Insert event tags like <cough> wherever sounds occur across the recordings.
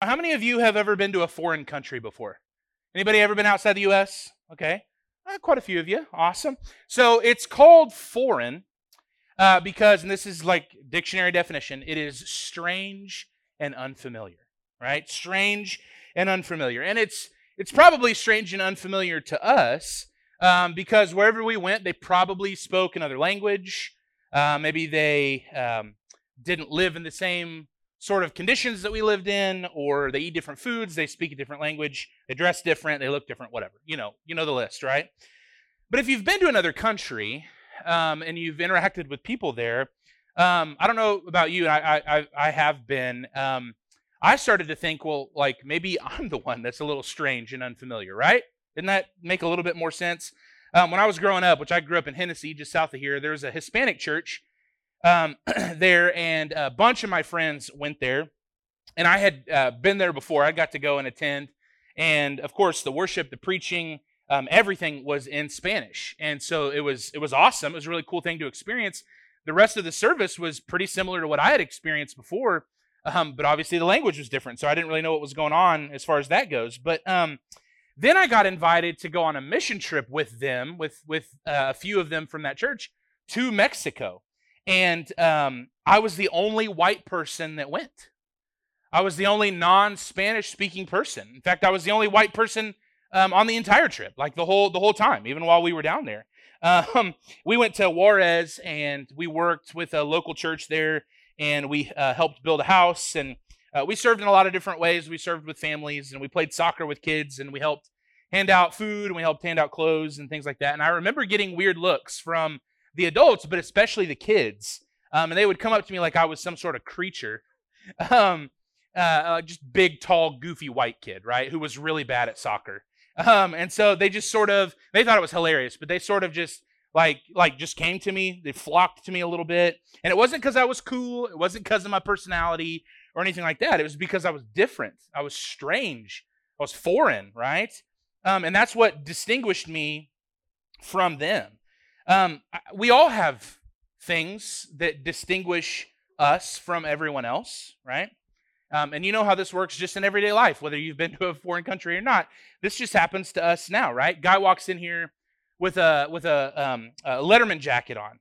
How many of you have ever been to a foreign country before? Anybody ever been outside the U.S.? Okay, uh, quite a few of you. Awesome. So it's called foreign uh, because, and this is like dictionary definition, it is strange and unfamiliar, right? Strange and unfamiliar, and it's it's probably strange and unfamiliar to us um, because wherever we went, they probably spoke another language. Uh, maybe they um, didn't live in the same sort of conditions that we lived in, or they eat different foods, they speak a different language, they dress different, they look different, whatever. You know, you know the list, right? But if you've been to another country um, and you've interacted with people there, um, I don't know about you, I, I, I have been. Um, I started to think, well, like maybe <laughs> I'm the one that's a little strange and unfamiliar, right? Didn't that make a little bit more sense? Um, when I was growing up, which I grew up in Hennessey, just south of here, there was a Hispanic church um, <clears throat> there, and a bunch of my friends went there. And I had uh, been there before. I got to go and attend. And of course, the worship, the preaching, um, everything was in Spanish. And so it was it was awesome. It was a really cool thing to experience. The rest of the service was pretty similar to what I had experienced before, um, but obviously the language was different. So I didn't really know what was going on as far as that goes. But um, then I got invited to go on a mission trip with them, with with uh, a few of them from that church, to Mexico and um, I was the only white person that went. I was the only non-Spanish speaking person. In fact, I was the only white person um, on the entire trip, like the whole the whole time, even while we were down there. <laughs> Um, we went to Juarez and we worked with a local church there, and we uh, helped build a house. And uh, we served in a lot of different ways. We served with families, and we played soccer with kids, and we helped hand out food, and we helped hand out clothes and things like that. And I remember getting weird looks from the adults, but especially the kids. Um, and they would come up to me like I was some sort of creature. <laughs> Um, uh, uh, just big, tall, goofy white kid, right? Who was really bad at soccer. Um, and so they just sort of, they thought it was hilarious, but they sort of just like, like just came to me. They flocked to me a little bit. And it wasn't because I was cool. It wasn't because of my personality or anything like that. It was because I was different. I was strange. I was foreign, right? Um, and that's what distinguished me from them. Um, we all have things that distinguish us from everyone else, right? Um, and you know how this works just in everyday life, whether you've been <laughs> to a foreign country or not. This just happens to us now, right? Guy walks in here with a with a, um, a Letterman jacket on.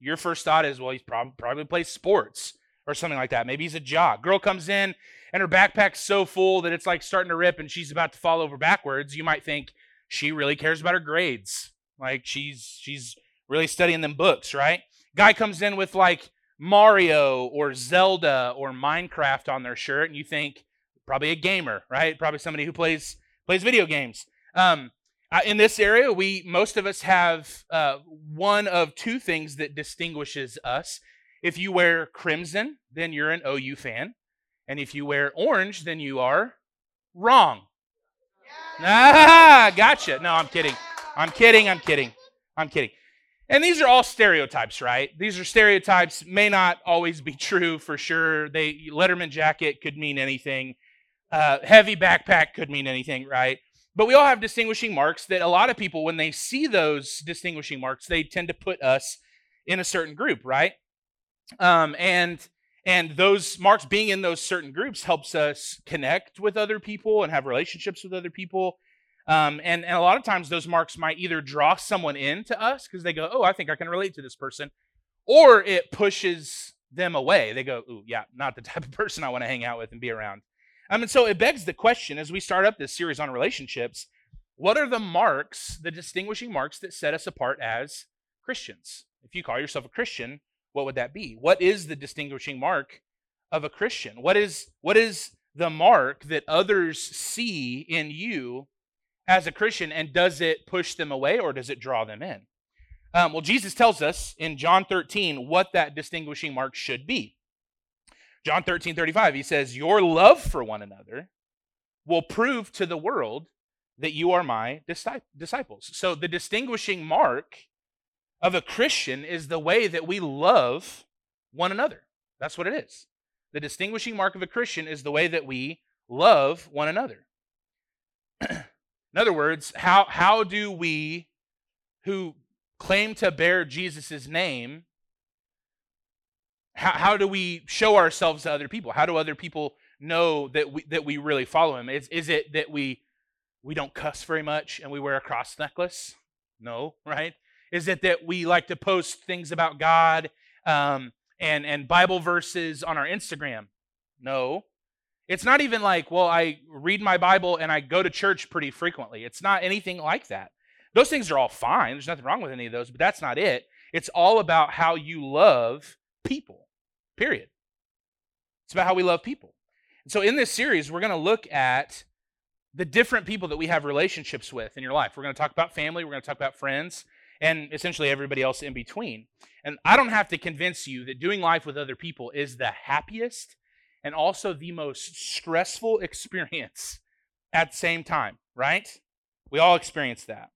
Your first thought is, well, he's probably probably plays sports or something like that. Maybe he's a jock. Girl comes in and her backpack's so full that it's like starting to rip and she's about to fall over backwards. You might think she really cares about her grades. Like she's she's really studying them books, right? Guy comes in with like Mario or Zelda or Minecraft on their shirt, and you think probably a gamer, right? Probably somebody who plays plays video games. Um, in this area, we most of us have uh, one of two things that distinguishes us. If you wear crimson, then you're an OU fan, and if you wear orange, then you are wrong. Ah, gotcha. No, I'm kidding. I'm kidding. I'm kidding. I'm kidding. And these are all stereotypes, right? These are stereotypes, may not always be <laughs> true for sure. They Letterman jacket could mean anything. Uh, heavy backpack could mean anything, right? But we all have distinguishing marks that a lot of people, when they see those distinguishing marks, they tend to put us in a certain group, right? Um, and and those marks being in those certain groups helps us connect with other people and have relationships with other people um, and, and a lot of times those marks might either draw someone in to us because they go, oh, I think I can relate to this person, or it pushes them away. They go, ooh, yeah, not the <laughs> type of person I want to hang out with and be around. Um, and so it begs the question as we start up this series on relationships what are the marks, the distinguishing marks that set us apart as Christians? If you call yourself a Christian, what would that be? What is the distinguishing mark of a Christian? What is, what is the mark that others see in you as a Christian, and does it push them away or does it draw them in? Um, well, Jesus tells us in John 13 what that distinguishing mark should be. John 13, 35, he says, Your love for one another will prove to the world that you are my disciples. So the distinguishing mark of a Christian is the way that we love one another. That's what it is. The distinguishing mark of a Christian is the way that we love one another. <clears throat> In other words, how, how do we who claim to bear Jesus' name, how, how do we show ourselves to other people? How do other people know that we that we really follow him? Is is it that we we don't cuss very much and we wear a cross necklace? No, right? Is it that we like to post things about God um, and and Bible verses on our Instagram? No. It's not even like, well, I read my Bible and I go to church pretty frequently. It's not anything like that. Those things are all fine. There's nothing wrong with any of those, but that's not it. It's all about how you love people, period. It's about how we love people. And so in this series, we're going to look at the different people that we have relationships with in your life. We're going to talk about family, we're going to talk about friends, and essentially everybody else in between. And I don't have to convince you that doing life with other people is the happiest and also the most stressful experience <laughs> at the same time, right? We all experience that.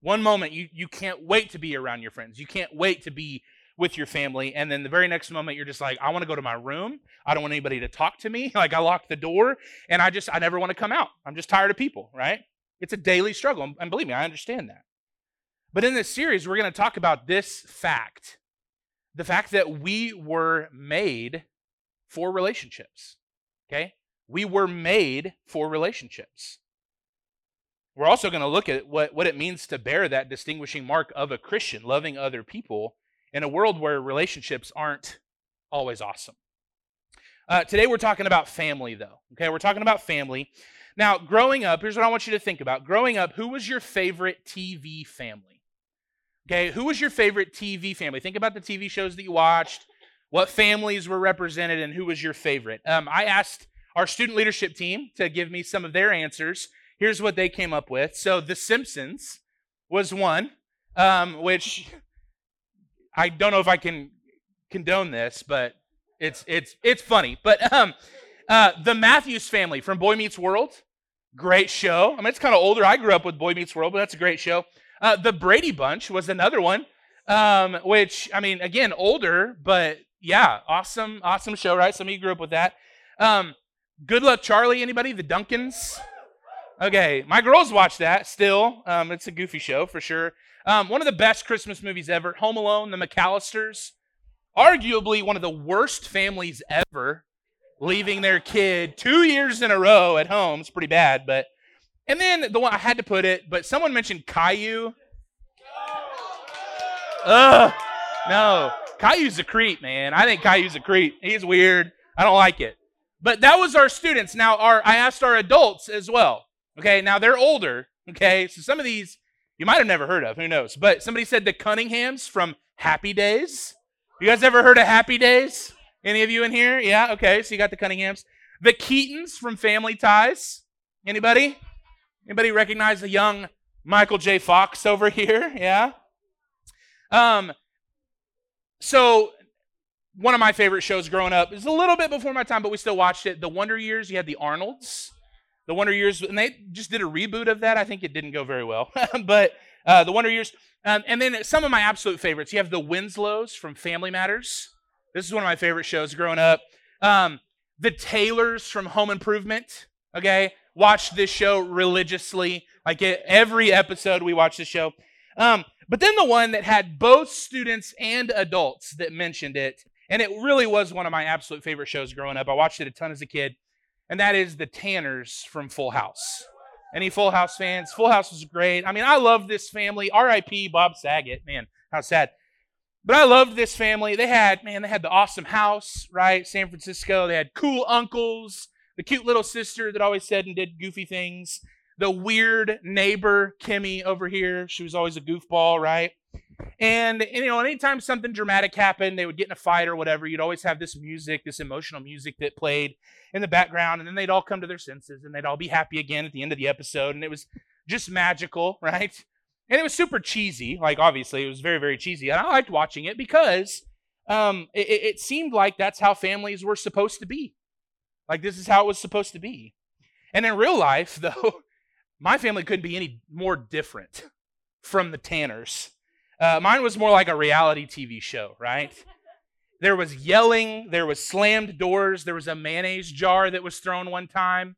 One moment you, you can't wait to be around your friends. You can't wait to be with your family. And then the very next moment you're just like, I want to go to my room. I don't want anybody to talk to me. <laughs> Like I lock the door and I just I never want to come out. I'm just tired of people, right? It's a daily struggle. And believe me, I understand that. But in this series, we're going to talk about this fact. The fact that we were made for relationships. Okay? We were made for relationships. We're also going to look at what, what it means to bear that distinguishing mark of a Christian, loving other people in a world where relationships aren't always awesome. Uh, today we're talking about family, though. Okay, we're talking about family. Now, growing up, here's what I want you to think about. Growing up, who was your favorite TV family? Okay, who was your favorite TV family? Think about the TV shows that you watched what families were represented, and who was your favorite. Um, I asked our student leadership team to give me some of their answers. Here's what they came up with. So, The Simpsons was one, um, which I don't know if I can condone this, but it's it's it's funny. But um, uh, the Matthews family from Boy Meets World, great show. I mean, it's kind of older. I grew up with Boy Meets World, but that's a great show. Uh, the Brady Bunch was another one, um, which I mean, again, older, but yeah, awesome, awesome show, right? Some of you grew up with that. Um, Good Luck Charlie, anybody? The Duncans? Okay, my girls watch that still. Um, it's a goofy show for sure. Um, one of the best Christmas movies ever Home Alone, The McAllisters. Arguably one of the worst families ever, leaving their kid two years in a row at home. It's pretty bad, but. And then the one I had to put it, but someone mentioned Caillou. Ugh, no. Caillou's a creep, man. I think Caillou's a creep. He's weird. I don't like it. But that was our students. Now, our I asked our adults as well. Okay, now they're older. Okay, so some of these you might have never heard of. Who knows? But somebody said the Cunninghams from Happy Days. You guys ever heard of Happy Days? Any of you in here? Yeah. Okay, so you got the Cunninghams. The Keatons from Family Ties. Anybody? Anybody recognize the young Michael J. Fox over <laughs> here? Yeah. Um, so one of my favorite shows growing up is a little bit before my time, but we still watched it. The Wonder Years. You had the Arnolds. The Wonder Years, and they just did a reboot of that. I think it didn't go very well, <laughs> but uh, the Wonder Years. Um, and then some of my absolute favorites. You have the Winslows from Family Matters. This is one of my favorite shows growing up. Um, the Taylors from Home Improvement. Okay, watched this show religiously. Like every episode, we watched the show. Um, but then the one that had both students and adults that mentioned it, and it really was one of my absolute favorite shows growing up. I watched it a ton as a kid, and that is the Tanners from Full House. Any Full House fans? Full House was great. I mean, I love this family. R.I.P. Bob Saget. Man, how sad. But I loved this family. They had, man, they had the awesome house, right? San Francisco. They had cool uncles, the cute little sister that always said and did goofy things the weird neighbor Kimmy over here. She was always a goofball, right? And, you know, anytime something dramatic happened, they would get in a fight or whatever, you'd always have this music, this emotional music that played in the background, and then they'd all come to their senses and they'd all be happy again at the end of the episode. And it was just magical, <laughs> right? And it was super cheesy. Like, obviously, it was very, very cheesy. And I liked watching it because um, it, it seemed like that's how families were supposed to be. Like, this is how it was supposed to be. And in real life, <laughs> though, my family couldn't be any more different from the Tanners. Uh, mine was more like a reality TV show, right? There was yelling, there was slammed doors, there was a mayonnaise jar that was thrown one time.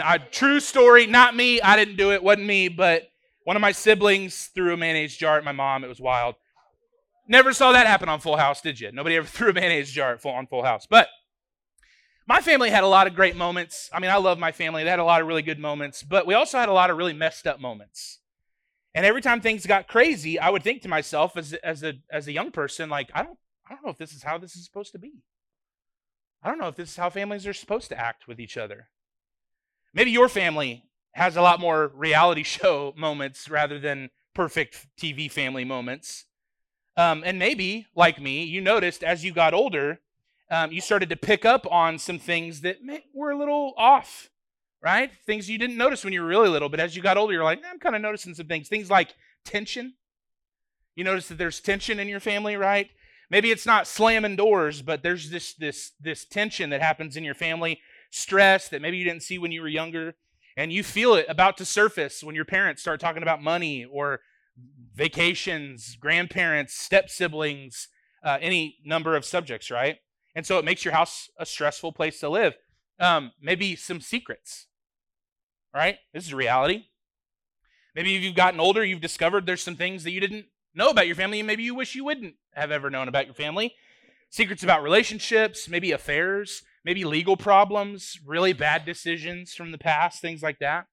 A true story, not me. I didn't do it, wasn't me, but one of my siblings threw a mayonnaise jar at my mom. It was wild. Never saw that happen on Full House, did you? Nobody ever <laughs> threw a mayonnaise jar on Full House. But my family had a lot of great moments. I mean, I love my family. They had a lot of really good moments, but we also had a lot of really messed up moments. And every time things got crazy, I would think to myself as as a as a young person, like, I don't I don't know if this is how this is supposed to be. I don't know if this is how families are supposed to act with each other. Maybe your family has a lot more reality <laughs> show moments rather than perfect TV family moments. Um, and maybe, like me, you noticed as you got older, um, you started to pick up on some things that were a little off, right? Things you didn't notice when you were really little, but as you got older, you're like, I'm kind of noticing some things. Things like tension. You notice that there's tension in your family, right? Maybe it's not slamming doors, but there's this this this tension that happens in your family, stress that maybe you didn't see when you were younger, and you feel it about to surface when your parents start talking about money or vacations, grandparents, step siblings, uh, any number of subjects, right? And so it makes your house a stressful place to live. Um, maybe some secrets, right? This is reality. Maybe if you've gotten older, you've discovered there's some things that you didn't know about your family, and maybe you wish you wouldn't have ever known about your family. Secrets about relationships, maybe affairs, maybe legal problems, really bad decisions from the past, things like that.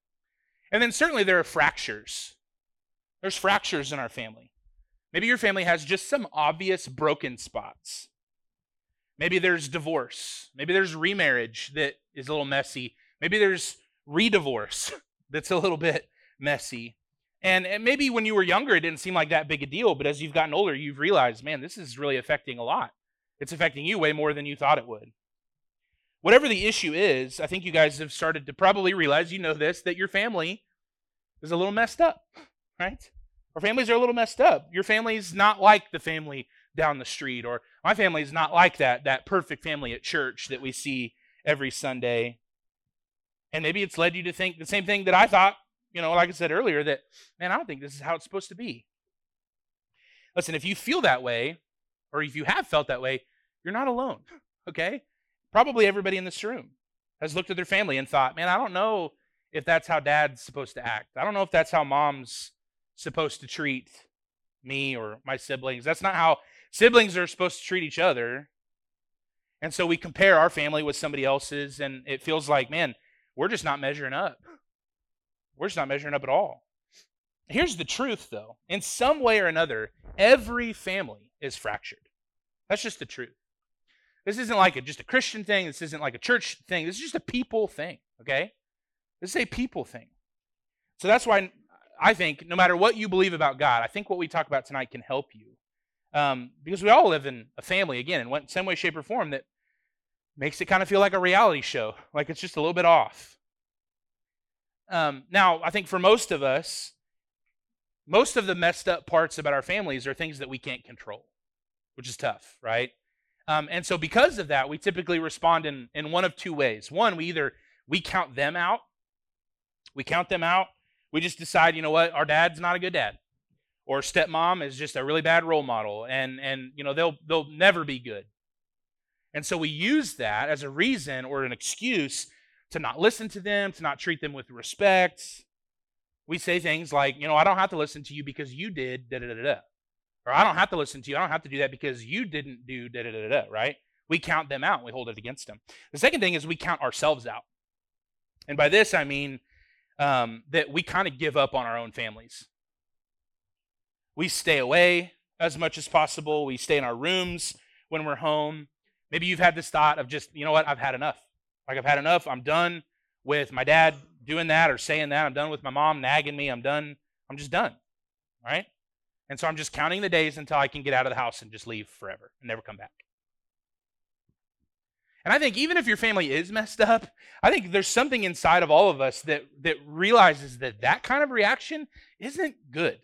And then certainly there are fractures. There's fractures in our family. Maybe your family has just some obvious broken spots. Maybe there's divorce. Maybe there's remarriage that is a little messy. Maybe there's redivorce <laughs> that's a little bit messy. And, and maybe when you were younger, it didn't seem like that big a deal, but as you've gotten older, you've realized, man, this is really affecting a lot. It's affecting you way more than you thought it would. Whatever the issue is, I think you guys have started to probably realize, you know this, that your family is a little messed up, <laughs> right? Our families are a little messed up. Your family's not like the family down the street, or my family is not like that, that perfect family at church that we see every Sunday. And maybe it's led you to think the same thing that I thought you know, like I said earlier, that, man, I don't think this is how it's supposed to be. Listen, if you feel that way, or if you have felt that way, you're not alone, <laughs> okay? Probably everybody in this room has looked at their family and thought, man, I don't know if that's how dad's supposed to act. I don't know if that's how mom's supposed to treat me or my siblings. That's not how siblings are supposed to treat each other. And so we compare our family with somebody else's, and it feels like, man, we're just not measuring up. We're just not measuring up at all. Here's the truth, though. In some way or another, every family is fractured. That's just the truth. This isn't like a, just a Christian thing. This isn't like a church thing. This is just a people thing, okay? This is a people thing. So that's why I think no matter what you believe about God, I think what we talk about tonight can help you. Um, because we all live in a family, again, in some way, shape, or form that makes it kind of feel like a reality show, like it's just a little bit off. Um, now, I think for most of us, most of the messed up parts about our families are things that we can't control, which is tough, right? Um, and so because of that, we typically respond in, in one of two ways. One, we either we count them out, we count them out, we just decide, you know what, our dad's not a good dad. Or stepmom is just a really bad role model and and you know they'll they'll never be good. And so we use that as a reason or an excuse to not listen to them, to not treat them with respect. We say things like, you know, I don't have to listen to you because you did da da da da. Or I don't have to listen to you. I don't have to do that because you didn't do da da da da, right? We count them out we hold it against them. The second thing is we count ourselves out. And by this, I mean um, that we kind of give up on our own families. We stay away as much as possible. We stay in our rooms when we're home. Maybe you've had this thought of just, you know what, I've had enough. Like I've had enough. I'm done with my dad doing that or saying that. I'm done with my mom nagging me. I'm done. I'm just done. Right? And so I'm just counting the days until I can get out of the house and just leave forever and never come back. And I think even if your family is messed up, I think there's something inside of all of us that that realizes that that kind of reaction isn't good.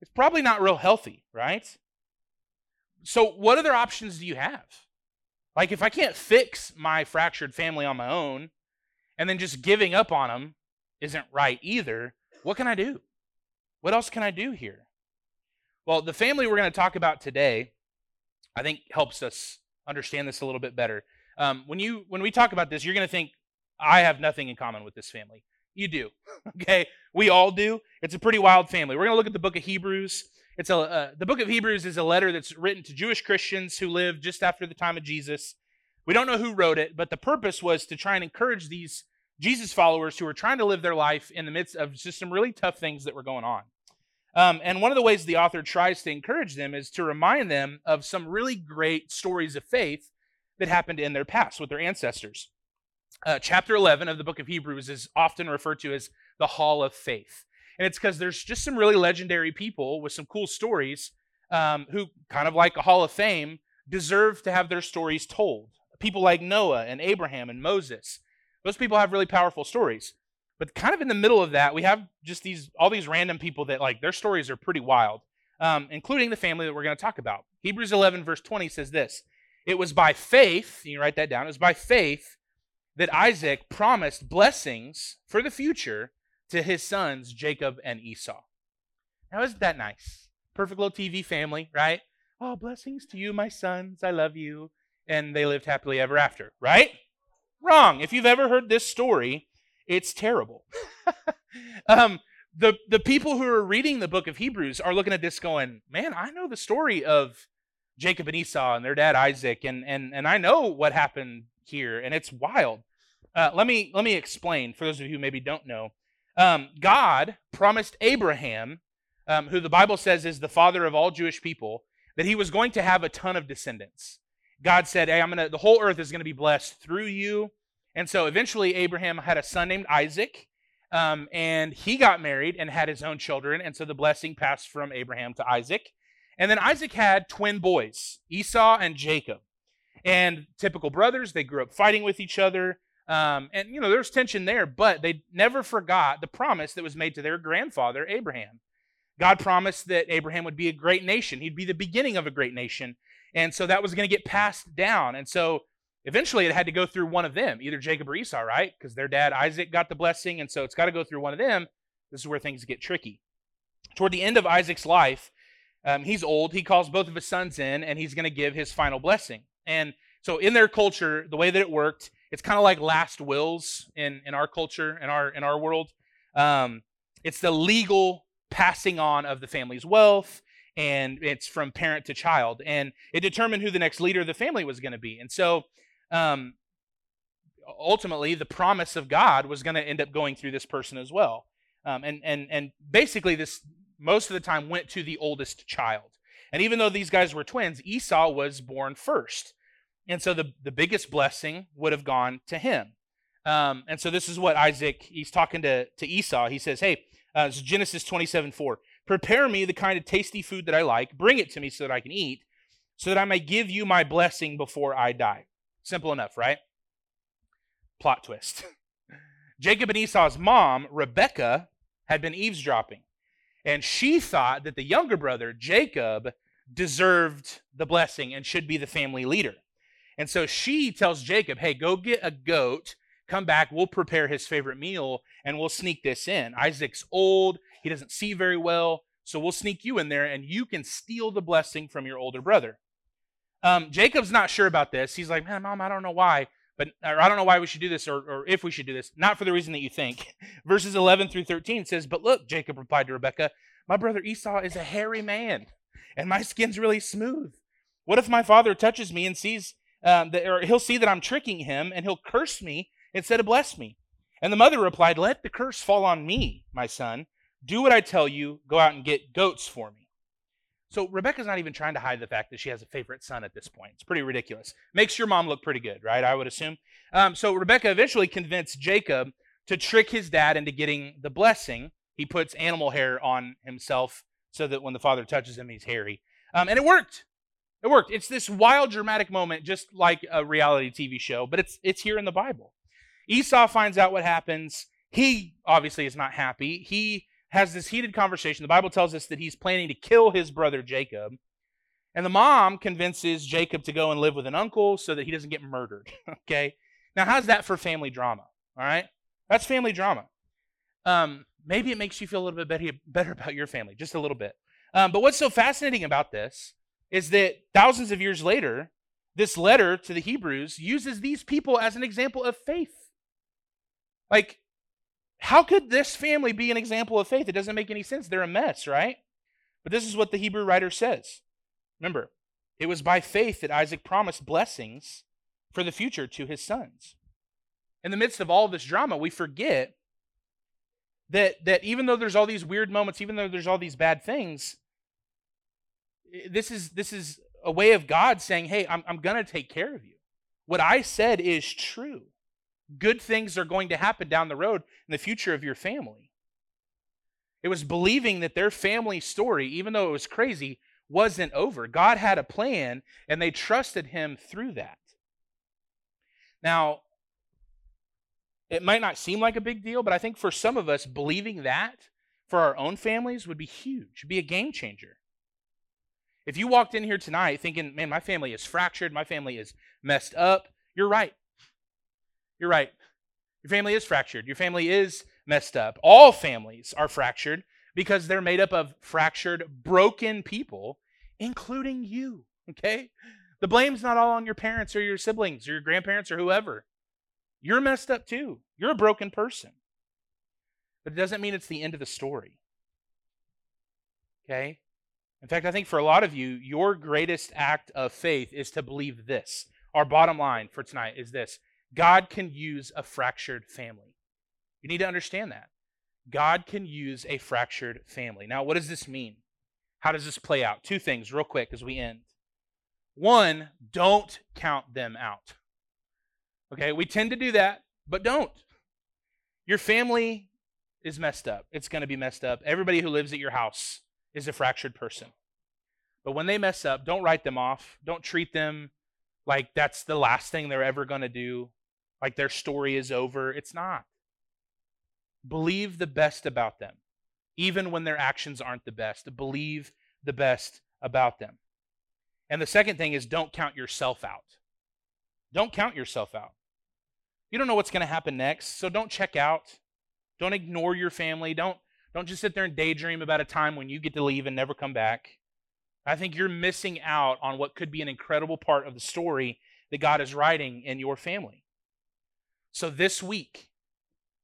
It's probably not real healthy, right? So what other options do you have? Like, if I can't fix my fractured family on my own, and then just giving up on them isn't right either, what can I do? What else can I do here? Well, the family we're going to talk about today, I think, helps us understand this a little bit better. Um, when you when we talk about this, you're going to think I have nothing in common with this family. You do, okay? We all do. It's a pretty wild family. We're going to look at the book of Hebrews. It's a uh, the book of Hebrews is a letter that's written to Jewish Christians who lived just after the time of Jesus, We don't know who wrote it, but the purpose was to try and encourage these Jesus followers who were trying to live their life in the midst of just some really tough things that were going on. Um, and one of the ways the author tries to encourage them is to remind them of some really great stories of faith that happened in their past with their ancestors. Uh, chapter 11 of the book of Hebrews is often referred to as the Hall of Faith. And it's because there's just some really legendary people with some cool stories um, who, kind of like a Hall of Fame, deserve to have their stories told. People like Noah and Abraham and Moses. Those people have really powerful stories. But kind of in the middle of that, we have just these all these random people that like their stories are pretty wild, um, including the family that we're going to talk about. Hebrews 11 verse 20 says this: It was by faith. You write that down. It was by faith that Isaac promised blessings for the future to his sons Jacob and Esau. Now, isn't that nice? Perfect little TV family, right? Oh, blessings to you, my sons. I love you. And they lived happily ever after, right? Wrong. If you've ever heard this story, it's terrible. <laughs> um, the, the people who are reading the book of Hebrews are looking at this going, man, I know the story of Jacob and Esau and their dad Isaac, and, and, and I know what happened here, and it's wild. Uh, let me let me explain for those of you who maybe don't know. Um, God promised Abraham, um, who the Bible says is the father of all Jewish people, that he was going to have a ton of descendants. God said, "Hey, I'm gonna. The whole earth is gonna be blessed through you." And so eventually, Abraham had a son named Isaac, um, and he got married and had his own children. And so the blessing passed from Abraham to Isaac. And then Isaac had twin boys, Esau and Jacob. And typical brothers, they grew up fighting with each other. Um, and, you know, there's tension there, but they never forgot the promise that was made to their grandfather, Abraham. God promised that Abraham would be a great nation. He'd be the beginning of a great nation. And so that was going to get passed down. And so eventually it had to go through one of them, either Jacob or Esau, right? Because their dad, Isaac, got the blessing. And so it's got to go through one of them. This is where things get tricky. Toward the end of Isaac's life, um, he's old. He calls both of his sons in, and he's going to give his final blessing. And so in their culture, the way that it worked, it's kind of like last wills in, in our culture, in our in our world. Um, it's the legal passing on of the family's wealth, and it's from parent to child, and it determined who the next leader of the family was going to be. And so, um, ultimately, the promise of God was going to end up going through this person as well. Um, and and and basically, this most of the time went to the oldest child. And even though these guys were twins, Esau was born first. And so the, the biggest blessing would have gone to him. Um, and so this is what Isaac, he's talking to, to Esau. He says, Hey, uh, Genesis 27 4. Prepare me the kind of tasty food that I like, bring it to me so that I can eat, so that I may give you my blessing before I die. Simple enough, right? Plot twist. <laughs> Jacob and Esau's mom, Rebecca, had been eavesdropping, and she thought that the younger brother, Jacob, deserved the blessing and should be the family leader. And so she tells Jacob, hey, go get a goat, come back, we'll prepare his favorite meal, and we'll sneak this in. Isaac's old, he doesn't see very well, so we'll sneak you in there, and you can steal the blessing from your older brother. Um, Jacob's not sure about this. He's like, man, mom, I don't know why, but or I don't know why we should do this, or, or if we should do this. Not for the reason that you think. <laughs> Verses 11 through 13 says, but look, Jacob replied to Rebekah, my brother Esau is a hairy man, and my skin's really smooth. What if my father touches me and sees um, that, or he'll see that I'm tricking him and he'll curse me instead of bless me. And the mother replied, Let the curse fall on me, my son. Do what I tell you. Go out and get goats for me. So Rebecca's not even trying to hide the fact that she has a favorite son at this point. It's pretty ridiculous. Makes your mom look pretty good, right? I would assume. Um, so Rebecca eventually convinced Jacob to trick his dad into getting the blessing. He puts animal hair on himself so that when the father touches him, he's hairy. Um, and it worked. It worked. It's this wild, dramatic moment, just like a reality TV show, but it's it's here in the Bible. Esau finds out what happens. He obviously is not happy. He has this heated conversation. The Bible tells us that he's planning to kill his brother Jacob. And the mom convinces Jacob to go and live with an uncle so that he doesn't get murdered. <laughs> okay? Now, how's that for family drama? All right? That's family drama. Um, maybe it makes you feel a little bit better, better about your family, just a little bit. Um, but what's so fascinating about this is that thousands of years later, this letter to the Hebrews uses these people as an example of faith. Like, how could this family be an example of faith? It doesn't make any sense. They're a mess, right? But this is what the Hebrew writer says. Remember, it was by faith that Isaac promised blessings for the future to his sons. In the midst of all this drama, we forget that that even though there's all these weird moments, even though there's all these bad things, this is this is a way of God saying, "Hey, I'm I'm going to take care of you. What I said is true. Good things are going to happen down the road in the future of your family." It was believing that their family story, even though it was crazy, wasn't over. God had a plan and they trusted him through that. Now, it might not seem like a big deal, but I think for some of us, believing that for our own families would be huge, be a game changer. If you walked in here tonight thinking, man, my family is fractured, my family is messed up, you're right. You're right. Your family is fractured. Your family is messed up. All families are fractured because they're made up of fractured, broken people, including you. Okay? The blame's not all on your parents or your siblings or your grandparents or whoever. You're messed up too. You're a broken person. But it doesn't mean it's the end of the story. Okay? In fact, I think for a lot of you, your greatest act of faith is to believe this. Our bottom line for tonight is this God can use a fractured family. You need to understand that. God can use a fractured family. Now, what does this mean? How does this play out? Two things, real quick, as we end. One, don't count them out. Okay, we tend to do that, but don't. Your family is messed up. It's going to be messed up. Everybody who lives at your house is a fractured person. But when they mess up, don't write them off. Don't treat them like that's the last thing they're ever going to do, like their story is over. It's not. Believe the best about them, even when their actions aren't the best. Believe the best about them. And the second thing is don't count yourself out. Don't count yourself out. You don't know what's going to happen next, so don't check out. Don't ignore your family. Don't don't just sit there and daydream about a time when you get to leave and never come back. I think you're missing out on what could be an incredible part of the story that God is writing in your family. So this week,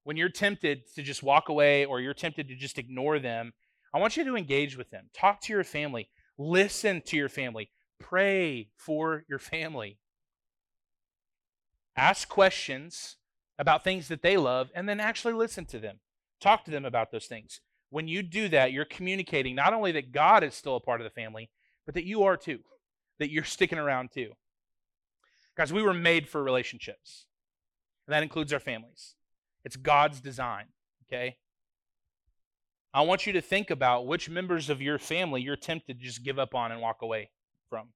when you're tempted to just walk away or you're tempted to just ignore them, I want you to engage with them. Talk to your family. Listen to your family. Pray for your family. Ask questions about things that they love and then actually listen to them. Talk to them about those things. When you do that, you're communicating not only that God is still a part of the family, but that you are too, that you're sticking around too. Guys, we were made for relationships, and that includes our families. It's God's design, okay? I want you to think about which members of your family you're tempted to just give up on and walk away from.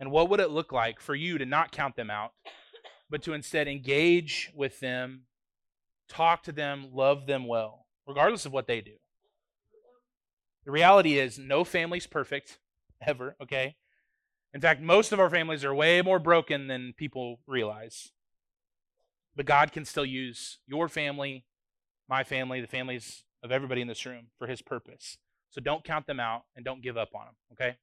And what would it look like for you to not count them out but to instead engage with them, talk to them, love them well, regardless of what they do. The reality is, no family's perfect, <laughs> ever, okay? In fact, most of our families are way more broken than people realize. But God can still use your family, my family, the families of everybody in this room for His purpose. So don't count them out and don't give up on them, okay?